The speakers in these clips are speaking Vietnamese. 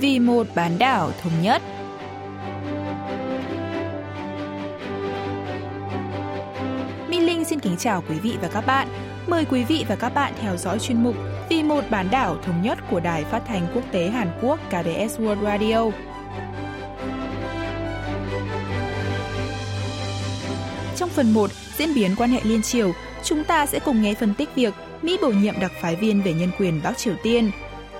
vì một bán đảo thống nhất. Minh Linh xin kính chào quý vị và các bạn. Mời quý vị và các bạn theo dõi chuyên mục Vì một bán đảo thống nhất của Đài Phát thanh Quốc tế Hàn Quốc KBS World Radio. Trong phần 1, diễn biến quan hệ liên triều, chúng ta sẽ cùng nghe phân tích việc Mỹ bổ nhiệm đặc phái viên về nhân quyền Bắc Triều Tiên.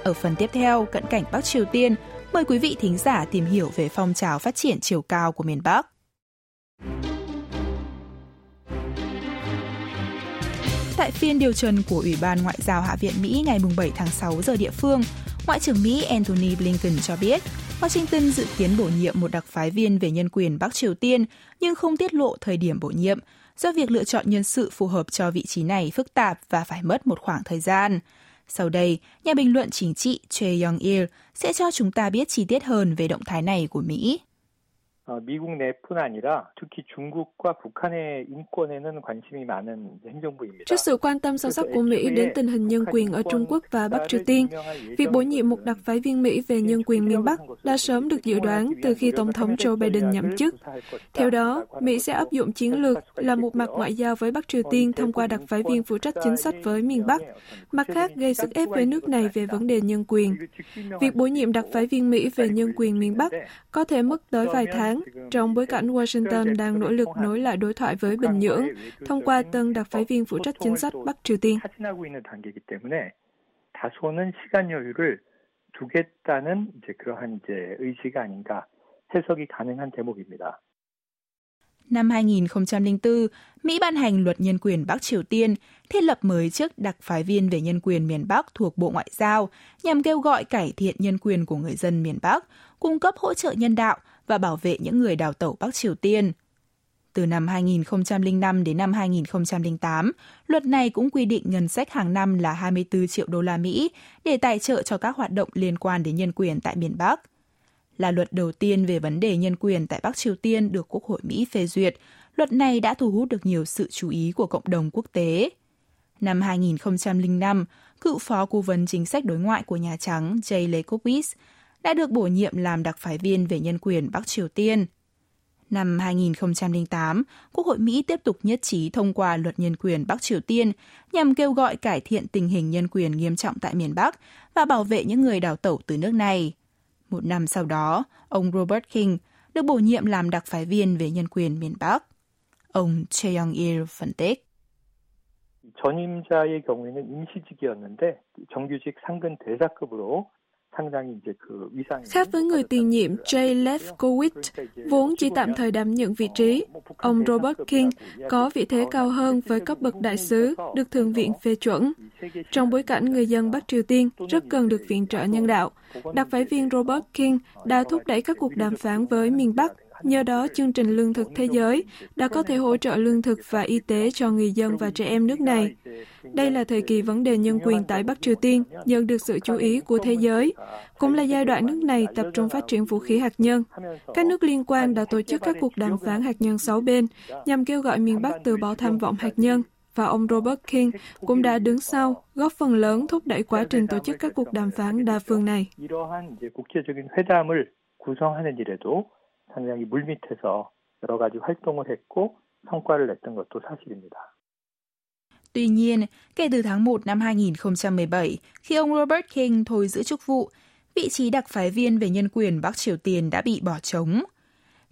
Ở phần tiếp theo, cận cảnh Bắc Triều Tiên, mời quý vị thính giả tìm hiểu về phong trào phát triển chiều cao của miền Bắc. Tại phiên điều trần của Ủy ban Ngoại giao Hạ viện Mỹ ngày 7 tháng 6 giờ địa phương, Ngoại trưởng Mỹ Antony Blinken cho biết Washington dự kiến bổ nhiệm một đặc phái viên về nhân quyền Bắc Triều Tiên nhưng không tiết lộ thời điểm bổ nhiệm, do việc lựa chọn nhân sự phù hợp cho vị trí này phức tạp và phải mất một khoảng thời gian. Sau đây, nhà bình luận chính trị Choi Young-il sẽ cho chúng ta biết chi tiết hơn về động thái này của Mỹ. 미국 내뿐 아니라 특히 중국과 북한의 인권에는 관심이 많은 행정부입니다. Trước sự quan tâm sâu sắc của Mỹ đến tình hình nhân quyền ở Trung Quốc và Bắc Triều Tiên, việc bổ nhiệm một đặc phái viên Mỹ về nhân quyền miền Bắc đã sớm được dự đoán từ khi Tổng thống Joe Biden nhậm chức. Theo đó, Mỹ sẽ áp dụng chiến lược là một mặt ngoại giao với Bắc Triều Tiên thông qua đặc phái viên phụ trách chính sách với miền Bắc, mặt khác gây sức ép với nước này về vấn đề nhân quyền. Việc bổ nhiệm đặc phái viên Mỹ về nhân quyền miền Bắc có thể mất tới vài tháng tháng, trong bối cảnh Washington đang nỗ lực nối lại đối thoại với Bình Nhưỡng thông qua tân đặc phái viên phụ trách chính sách Bắc Triều Tiên. Năm 2004, Mỹ ban hành luật nhân quyền Bắc Triều Tiên, thiết lập mới chức đặc phái viên về nhân quyền miền Bắc thuộc Bộ Ngoại giao nhằm kêu gọi cải thiện nhân quyền của người dân miền Bắc, cung cấp hỗ trợ nhân đạo và bảo vệ những người đào tẩu Bắc Triều Tiên. Từ năm 2005 đến năm 2008, luật này cũng quy định ngân sách hàng năm là 24 triệu đô la Mỹ để tài trợ cho các hoạt động liên quan đến nhân quyền tại miền Bắc. Là luật đầu tiên về vấn đề nhân quyền tại Bắc Triều Tiên được Quốc hội Mỹ phê duyệt, luật này đã thu hút được nhiều sự chú ý của cộng đồng quốc tế. Năm 2005, cựu phó cố vấn chính sách đối ngoại của Nhà Trắng Jay Lekowitz đã được bổ nhiệm làm đặc phái viên về nhân quyền Bắc Triều Tiên. Năm 2008, Quốc hội Mỹ tiếp tục nhất trí thông qua luật nhân quyền Bắc Triều Tiên nhằm kêu gọi cải thiện tình hình nhân quyền nghiêm trọng tại miền Bắc và bảo vệ những người đào tẩu từ nước này. Một năm sau đó, ông Robert King được bổ nhiệm làm đặc phái viên về nhân quyền miền Bắc. Ông Choi Young-il phân tích. 전임자의 경우에는 임시직이었는데 정규직 상근 대사급으로 Khác với người tiền nhiệm Jay Lefkowitz, vốn chỉ tạm thời đảm nhận vị trí, ông Robert King có vị thế cao hơn với cấp bậc đại sứ được Thượng viện phê chuẩn. Trong bối cảnh người dân Bắc Triều Tiên rất cần được viện trợ nhân đạo, đặc phái viên Robert King đã thúc đẩy các cuộc đàm phán với miền Bắc Nhờ đó, chương trình lương thực thế giới đã có thể hỗ trợ lương thực và y tế cho người dân và trẻ em nước này. Đây là thời kỳ vấn đề nhân quyền tại Bắc Triều Tiên nhận được sự chú ý của thế giới, cũng là giai đoạn nước này tập trung phát triển vũ khí hạt nhân. Các nước liên quan đã tổ chức các cuộc đàm phán hạt nhân sáu bên nhằm kêu gọi miền Bắc từ bỏ tham vọng hạt nhân và ông Robert King cũng đã đứng sau, góp phần lớn thúc đẩy quá trình tổ chức các cuộc đàm phán đa phương này. 상당히 물밑에서 여러 가지 활동을 했고 성과를 냈던 것도 사실입니다. Tuy nhiên, kể từ tháng 1 năm 2017, khi ông Robert King thôi giữ chức vụ, vị trí đặc phái viên về nhân quyền Bắc Triều Tiên đã bị bỏ trống.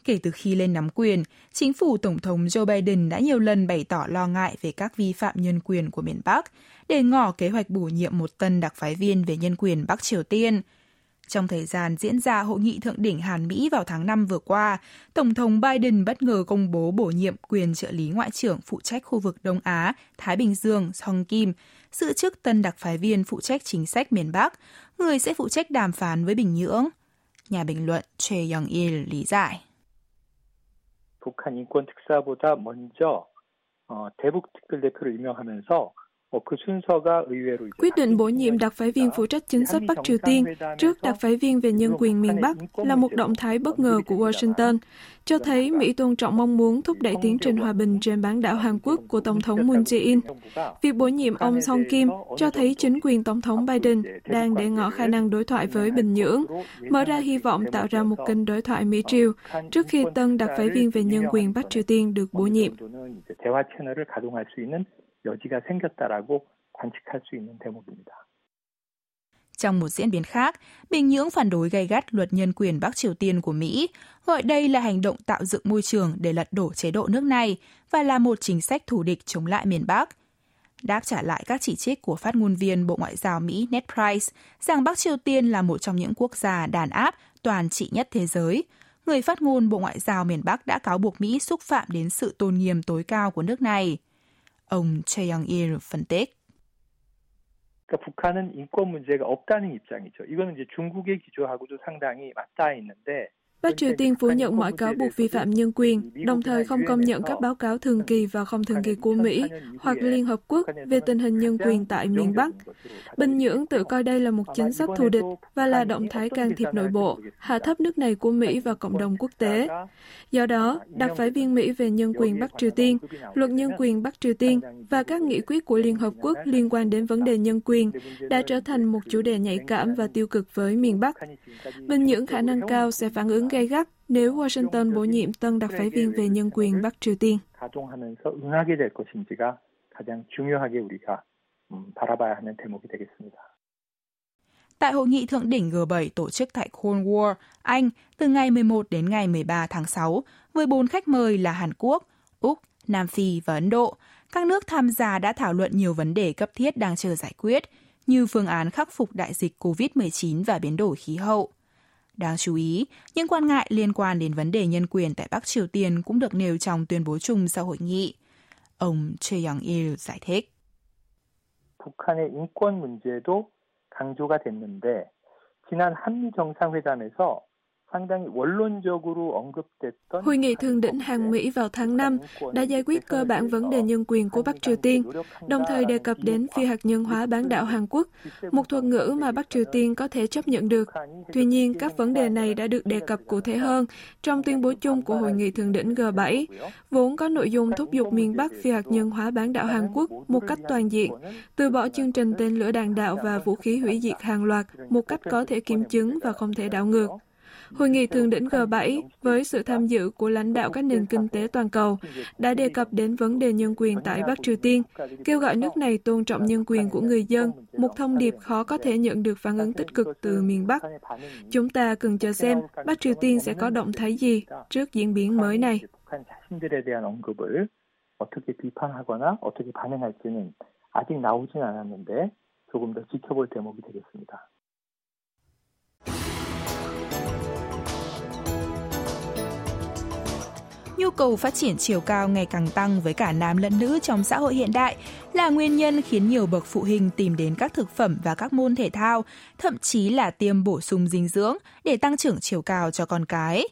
Kể từ khi lên nắm quyền, chính phủ Tổng thống Joe Biden đã nhiều lần bày tỏ lo ngại về các vi phạm nhân quyền của miền Bắc, để ngỏ kế hoạch bổ nhiệm một tân đặc phái viên về nhân quyền Bắc Triều Tiên – trong thời gian diễn ra hội nghị thượng đỉnh Hàn Mỹ vào tháng 5 vừa qua, Tổng thống Biden bất ngờ công bố bổ nhiệm quyền trợ lý ngoại trưởng phụ trách khu vực Đông Á, Thái Bình Dương Song Kim, giữ chức tân đặc phái viên phụ trách chính sách miền Bắc, người sẽ phụ trách đàm phán với Bình Nhưỡng. Nhà bình luận Choi Young-il lý giải. 북한 인권 특사보다 먼저 어, 대북 특별 대표를 임명하면서 Quyết định bổ nhiệm đặc phái viên phụ trách chính sách Bắc Triều Tiên trước đặc phái viên về nhân quyền miền Bắc là một động thái bất ngờ của Washington, cho thấy Mỹ tôn trọng mong muốn thúc đẩy tiến trình hòa bình trên bán đảo Hàn Quốc của Tổng thống Moon Jae-in. Việc bổ nhiệm ông Song Kim cho thấy chính quyền Tổng thống Biden đang để ngỏ khả năng đối thoại với Bình Nhưỡng, mở ra hy vọng tạo ra một kênh đối thoại Mỹ-Triều trước khi tân đặc phái viên về nhân quyền Bắc Triều Tiên được bổ nhiệm. 여지가 생겼다라고 관측할 수 있는 대목입니다. Trong một diễn biến khác, Bình Nhưỡng phản đối gay gắt luật nhân quyền Bắc Triều Tiên của Mỹ, gọi đây là hành động tạo dựng môi trường để lật đổ chế độ nước này và là một chính sách thù địch chống lại miền Bắc. Đáp trả lại các chỉ trích của phát ngôn viên Bộ Ngoại giao Mỹ Ned Price rằng Bắc Triều Tiên là một trong những quốc gia đàn áp toàn trị nhất thế giới, người phát ngôn Bộ Ngoại giao miền Bắc đã cáo buộc Mỹ xúc phạm đến sự tôn nghiêm tối cao của nước này. Ông Choi Young-il phân tích. 그러니까 북한은 인권 문제가 없다는 입장이죠. 이거는 이제 중국의 기조하고도 상당히 맞닿아 있는데 Bắc Triều Tiên phủ nhận mọi cáo buộc vi phạm nhân quyền, đồng thời không công nhận các báo cáo thường kỳ và không thường kỳ của Mỹ hoặc Liên Hợp Quốc về tình hình nhân quyền tại miền Bắc. Bình Nhưỡng tự coi đây là một chính sách thù địch và là động thái can thiệp nội bộ, hạ thấp nước này của Mỹ và cộng đồng quốc tế. Do đó, đặc phái viên Mỹ về nhân quyền Bắc Triều Tiên, luật nhân quyền Bắc Triều Tiên và các nghị quyết của Liên Hợp Quốc liên quan đến vấn đề nhân quyền đã trở thành một chủ đề nhạy cảm và tiêu cực với miền Bắc. Bình Nhưỡng khả năng cao sẽ phản ứng gay gắt nếu Washington bổ nhiệm tân đặc phái viên về nhân quyền Bắc Triều Tiên. Tại hội nghị thượng đỉnh G7 tổ chức tại Cornwall, Anh từ ngày 11 đến ngày 13 tháng 6 với bốn khách mời là Hàn Quốc, Úc, Nam Phi và Ấn Độ. Các nước tham gia đã thảo luận nhiều vấn đề cấp thiết đang chờ giải quyết, như phương án khắc phục đại dịch COVID-19 và biến đổi khí hậu. Đáng chú ý, những quan ngại liên quan đến vấn đề nhân quyền tại Bắc Triều Tiên cũng được nêu trong tuyên bố chung sau hội nghị. Ông Choi Young-il giải thích. 북한의 인권 문제도 강조가 됐는데 지난 한미 정상회담에서 Hội nghị thượng đỉnh Hàn Mỹ vào tháng 5 đã giải quyết cơ bản vấn đề nhân quyền của Bắc Triều Tiên, đồng thời đề cập đến phi hạt nhân hóa bán đảo Hàn Quốc, một thuật ngữ mà Bắc Triều Tiên có thể chấp nhận được. Tuy nhiên, các vấn đề này đã được đề cập cụ thể hơn trong tuyên bố chung của Hội nghị thượng đỉnh G7, vốn có nội dung thúc giục miền Bắc phi hạt nhân hóa bán đảo Hàn Quốc một cách toàn diện, từ bỏ chương trình tên lửa đạn đạo và vũ khí hủy diệt hàng loạt một cách có thể kiểm chứng và không thể đảo ngược. Hội nghị thượng đỉnh G7 với sự tham dự của lãnh đạo các nền kinh tế toàn cầu đã đề cập đến vấn đề nhân quyền tại Bắc Triều Tiên, kêu gọi nước này tôn trọng nhân quyền của người dân, một thông điệp khó có thể nhận được phản ứng tích cực từ miền Bắc. Chúng ta cần chờ xem Bắc Triều Tiên sẽ có động thái gì trước diễn biến mới này. 어떻게 비판하거나 어떻게 반응할지는 아직 나오진 않았는데 조금 더 지켜볼 대목이 되겠습니다. Nhu cầu phát triển chiều cao ngày càng tăng với cả nam lẫn nữ trong xã hội hiện đại là nguyên nhân khiến nhiều bậc phụ huynh tìm đến các thực phẩm và các môn thể thao, thậm chí là tiêm bổ sung dinh dưỡng để tăng trưởng chiều cao cho con cái.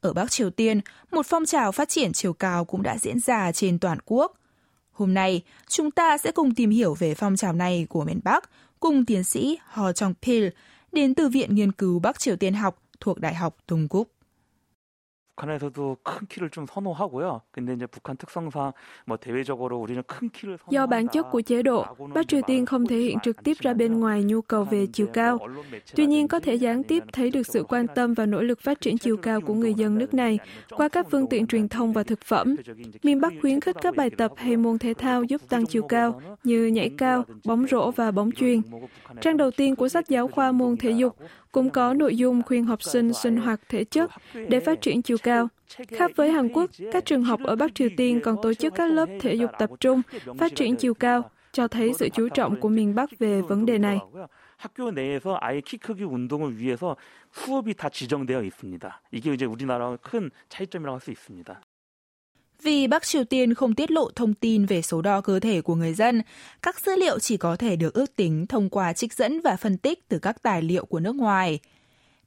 Ở Bắc Triều Tiên, một phong trào phát triển chiều cao cũng đã diễn ra trên toàn quốc. Hôm nay, chúng ta sẽ cùng tìm hiểu về phong trào này của miền Bắc cùng tiến sĩ Ho Chong Pil đến từ Viện Nghiên cứu Bắc Triều Tiên học thuộc Đại học Tung Cúc. 북한에서도 큰 키를 좀 선호하고요. 근데 이제 북한 특성상 뭐 대외적으로 우리는 큰 키를 Do bản chất của chế độ, Bắc Triều Tiên không thể hiện trực tiếp ra bên ngoài nhu cầu về chiều cao. Tuy nhiên có thể gián tiếp thấy được sự quan tâm và nỗ lực phát triển chiều cao của người dân nước này qua các phương tiện truyền thông và thực phẩm. Miền Bắc khuyến khích các bài tập hay môn thể thao giúp tăng chiều cao như nhảy cao, bóng rổ và bóng chuyền. Trang đầu tiên của sách giáo khoa môn thể dục cũng có nội dung khuyên học sinh sinh hoạt thể chất để phát triển chiều cao. Khác với Hàn Quốc, các trường học ở Bắc Triều Tiên còn tổ chức các lớp thể dục tập trung, phát triển chiều cao, cho thấy sự chú trọng của miền Bắc về vấn đề này. 학교 내에서 아예 키 크기 운동을 위해서 수업이 다 지정되어 있습니다. 이게 이제 우리나라와 큰 차이점이라고 할 수 있습니다. Vì Bắc Triều Tiên không tiết lộ thông tin về số đo cơ thể của người dân, các dữ liệu chỉ có thể được ước tính thông qua trích dẫn và phân tích từ các tài liệu của nước ngoài.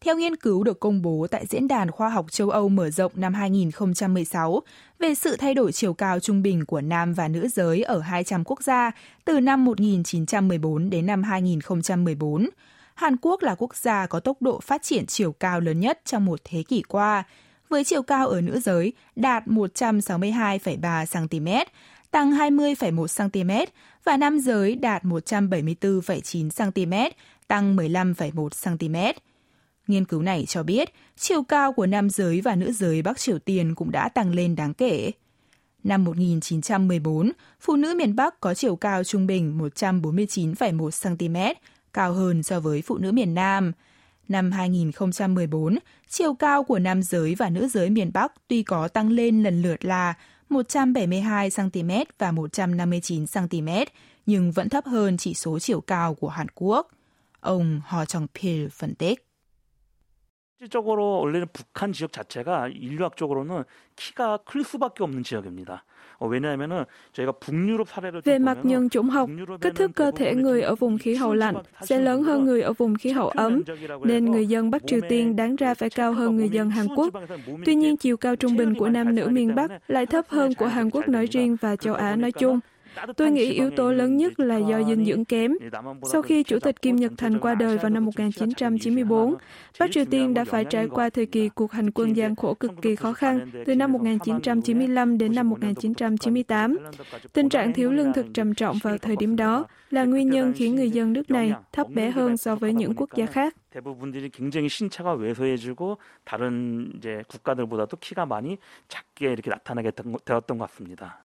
Theo nghiên cứu được công bố tại Diễn đàn Khoa học châu Âu mở rộng năm 2016 về sự thay đổi chiều cao trung bình của nam và nữ giới ở 200 quốc gia từ năm 1914 đến năm 2014, Hàn Quốc là quốc gia có tốc độ phát triển chiều cao lớn nhất trong một thế kỷ qua, với chiều cao ở nữ giới đạt 162,3 cm, tăng 20,1 cm và nam giới đạt 174,9 cm, tăng 15,1 cm. Nghiên cứu này cho biết chiều cao của nam giới và nữ giới Bắc Triều Tiên cũng đã tăng lên đáng kể. Năm 1914, phụ nữ miền Bắc có chiều cao trung bình 149,1 cm, cao hơn so với phụ nữ miền Nam. Năm 2014, chiều cao của nam giới và nữ giới miền Bắc tuy có tăng lên lần lượt là 172 cm và 159 cm, nhưng vẫn thấp hơn chỉ số chiều cao của Hàn Quốc. Ông Ho Chong-pil phân tích. 실질적으로 원래는 북한 지역 자체가 인류학적으로는 키가 클 수밖에 없는 지역입니다. Về mặt nhân chủng học, kích thước cơ thể người ở vùng khí hậu lạnh sẽ lớn hơn người ở vùng khí hậu ấm, nên người dân Bắc Triều Tiên đáng ra phải cao hơn người dân Hàn Quốc. Tuy nhiên, chiều cao trung bình của nam nữ miền Bắc lại thấp hơn của Hàn Quốc nói riêng và châu Á nói chung. Tôi nghĩ yếu tố lớn nhất là do dinh dưỡng kém. Sau khi Chủ tịch Kim Nhật Thành qua đời vào năm 1994, Bắc Triều Tiên đã phải trải qua thời kỳ cuộc hành quân gian khổ cực kỳ khó khăn từ năm 1995 đến năm 1998. Tình trạng thiếu lương thực trầm trọng vào thời điểm đó là nguyên nhân khiến người dân nước này thấp bé hơn so với những quốc gia khác. 대부분들이 굉장히 신체가 왜소해지고 다른 이제 국가들보다도 키가 많이 작게 이렇게 나타나게 되었던 것 같습니다.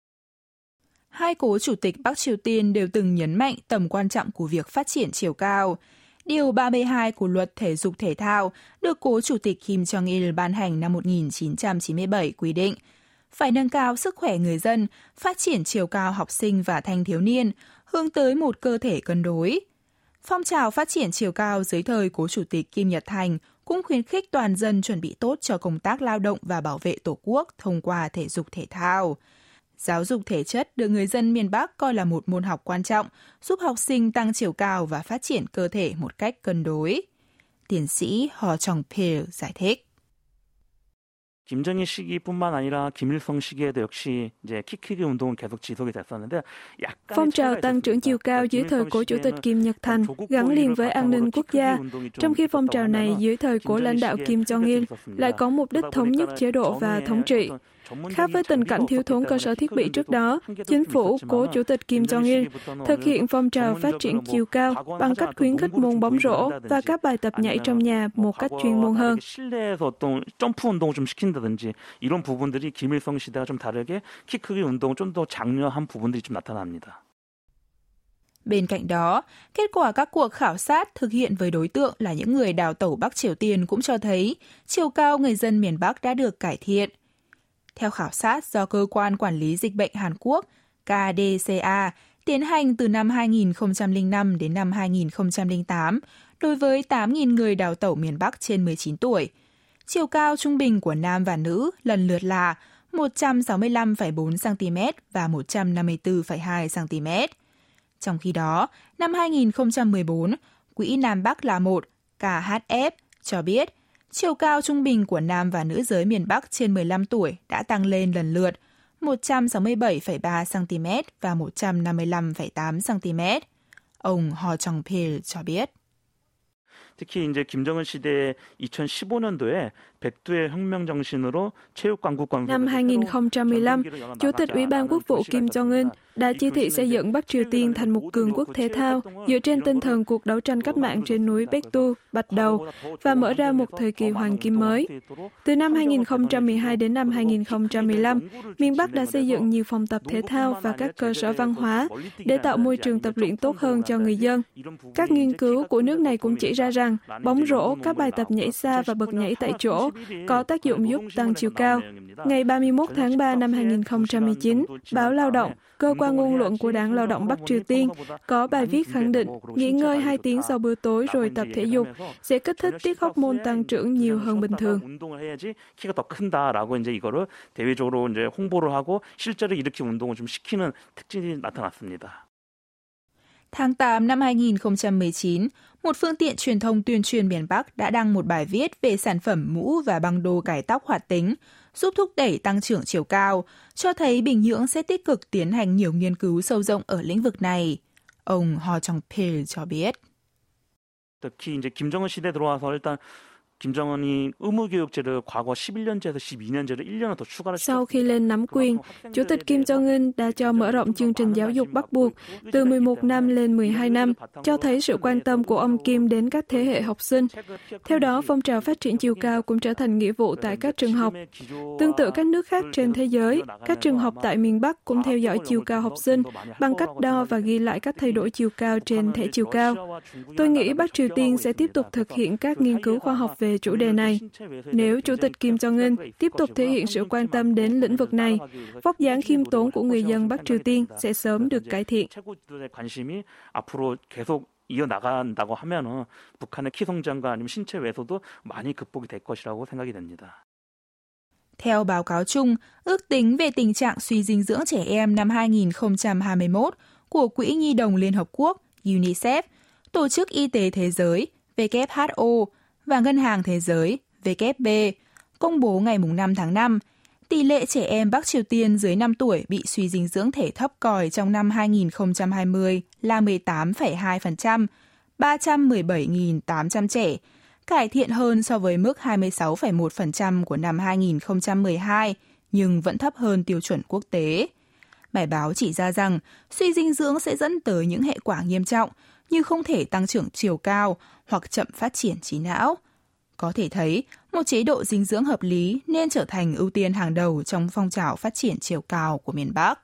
hai cố chủ tịch Bắc Triều Tiên đều từng nhấn mạnh tầm quan trọng của việc phát triển chiều cao. Điều 32 của luật thể dục thể thao được cố chủ tịch Kim Jong-il ban hành năm 1997 quy định phải nâng cao sức khỏe người dân, phát triển chiều cao học sinh và thanh thiếu niên, hướng tới một cơ thể cân đối. Phong trào phát triển chiều cao dưới thời cố chủ tịch Kim Nhật Thành cũng khuyến khích toàn dân chuẩn bị tốt cho công tác lao động và bảo vệ Tổ quốc thông qua thể dục thể thao. Giáo dục thể chất được người dân miền Bắc coi là một môn học quan trọng, giúp học sinh tăng chiều cao và phát triển cơ thể một cách cân đối. Tiến sĩ Ho Chong Pil giải thích. 김정일 시기뿐만 아니라 김일성 시기에도 역시 이제 키 크기 운동은 계속 지속이 됐었는데 약간 phong trào tăng trưởng chiều cao dưới thời của chủ tịch Kim Nhật Thành gắn liền với an ninh quốc gia, trong khi phong trào này dưới thời của lãnh đạo Kim Jong Il lại có mục đích thống nhất chế độ và thống trị. Khác với tình cảnh thiếu thốn cơ sở thiết bị trước đó, chính phủ của Chủ tịch Kim Jong-il thực hiện phong trào phát triển chiều cao bằng cách khuyến khích môn bóng rổ và các bài tập nhảy trong nhà một cách chuyên môn hơn. Bên cạnh đó, kết quả các cuộc khảo sát thực hiện với đối tượng là những người đào tẩu Bắc Triều Tiên cũng cho thấy chiều cao người dân miền Bắc đã được cải thiện – theo khảo sát do Cơ quan Quản lý Dịch bệnh Hàn Quốc KDCA tiến hành từ năm 2005 đến năm 2008 đối với 8.000 người đào tẩu miền Bắc trên 19 tuổi. Chiều cao trung bình của nam và nữ lần lượt là 165,4 cm và 154,2 cm. Trong khi đó, năm 2014, Quỹ Nam Bắc là một KHF cho biết chiều cao trung bình của nam và nữ giới miền Bắc trên 15 tuổi đã tăng lên lần lượt 167,3 cm và 155,8 cm. Ông Ho Chong-pil cho biết. 특히 이제 김정은 시대 2015년도에 백두의 혁명 정신으로 체육 강국관 Năm 2015, Chủ tịch Ủy ban Quốc vụ Kim Jong-un đã chỉ thị xây dựng Bắc Triều Tiên thành một cường quốc thể thao dựa trên tinh thần cuộc đấu tranh cách mạng trên núi Bektu, Bạch Đầu và mở ra một thời kỳ hoàng kim mới. Từ năm 2012 đến năm 2015, miền Bắc đã xây dựng nhiều phòng tập thể thao và các cơ sở văn hóa để tạo môi trường tập luyện tốt hơn cho người dân. Các nghiên cứu của nước này cũng chỉ ra rằng bóng rổ, các bài tập nhảy xa và bật nhảy tại chỗ có tác dụng giúp tăng chiều cao. Ngày 31 tháng 3 năm 2019, báo Lao động, cơ quan ngôn luận của Đảng Lao động Bắc Triều Tiên có bài viết khẳng định nghỉ ngơi 2 tiếng sau bữa tối rồi tập thể dục sẽ kích thích tiết hormone tăng trưởng nhiều hơn bình thường. 키가 더 큰다라고 이제 이거를 대외적으로 이제 홍보를 하고 실제로 이렇게 운동을 좀 시키는 특징이 나타났습니다. Tháng 8 năm 2019, một phương tiện truyền thông tuyên truyền miền Bắc đã đăng một bài viết về sản phẩm mũ và băng đồ cải tóc hoạt tính, giúp thúc đẩy tăng trưởng chiều cao, cho thấy Bình Nhưỡng sẽ tích cực tiến hành nhiều nghiên cứu sâu rộng ở lĩnh vực này. Ông Ho Jong-pil cho biết. 특히 이제 김정은 시대 들어와서 일단 김정은이 의무 교육제를 과거 11년제에서 12년제를 1년을 더 추가를 Sau khi lên nắm quyền, Chủ tịch Kim Jong-un đã cho mở rộng chương trình giáo dục bắt buộc từ 11 năm lên 12 năm, cho thấy sự quan tâm của ông Kim đến các thế hệ học sinh. Theo đó, phong trào phát triển chiều cao cũng trở thành nghĩa vụ tại các trường học. Tương tự các nước khác trên thế giới, các trường học tại miền Bắc cũng theo dõi chiều cao học sinh bằng cách đo và ghi lại các thay đổi chiều cao trên thẻ chiều cao. Tôi nghĩ Bắc Triều Tiên sẽ tiếp tục thực hiện các nghiên cứu khoa học về về chủ đề này. Nếu Chủ tịch Kim Jong-un tiếp tục thể hiện sự quan tâm đến lĩnh vực này, vóc dáng khiêm tốn của người dân Bắc Triều Tiên sẽ sớm được cải thiện. 이어나간다고 하면은 북한의 키 성장과 아니면 신체 왜소도 많이 극복이 될 것이라고 생각이 됩니다. Theo báo cáo chung, ước tính về tình trạng suy dinh dưỡng trẻ em năm 2021 của Quỹ Nhi đồng Liên Hợp Quốc UNICEF, Tổ chức Y tế Thế giới WHO và Ngân hàng Thế giới WB công bố ngày 5 tháng 5, tỷ lệ trẻ em Bắc Triều Tiên dưới 5 tuổi bị suy dinh dưỡng thể thấp còi trong năm 2020 là 18,2%, 317.800 trẻ, cải thiện hơn so với mức 26,1% của năm 2012, nhưng vẫn thấp hơn tiêu chuẩn quốc tế. Bài báo chỉ ra rằng suy dinh dưỡng sẽ dẫn tới những hệ quả nghiêm trọng như không thể tăng trưởng chiều cao hoặc chậm phát triển trí não. Có thể thấy, một chế độ dinh dưỡng hợp lý nên trở thành ưu tiên hàng đầu trong phong trào phát triển chiều cao của miền Bắc.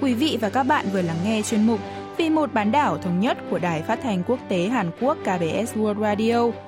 Quý vị và các bạn vừa lắng nghe chuyên mục Vì một bán đảo thống nhất của Đài Phát thanh Quốc tế Hàn Quốc KBS World Radio.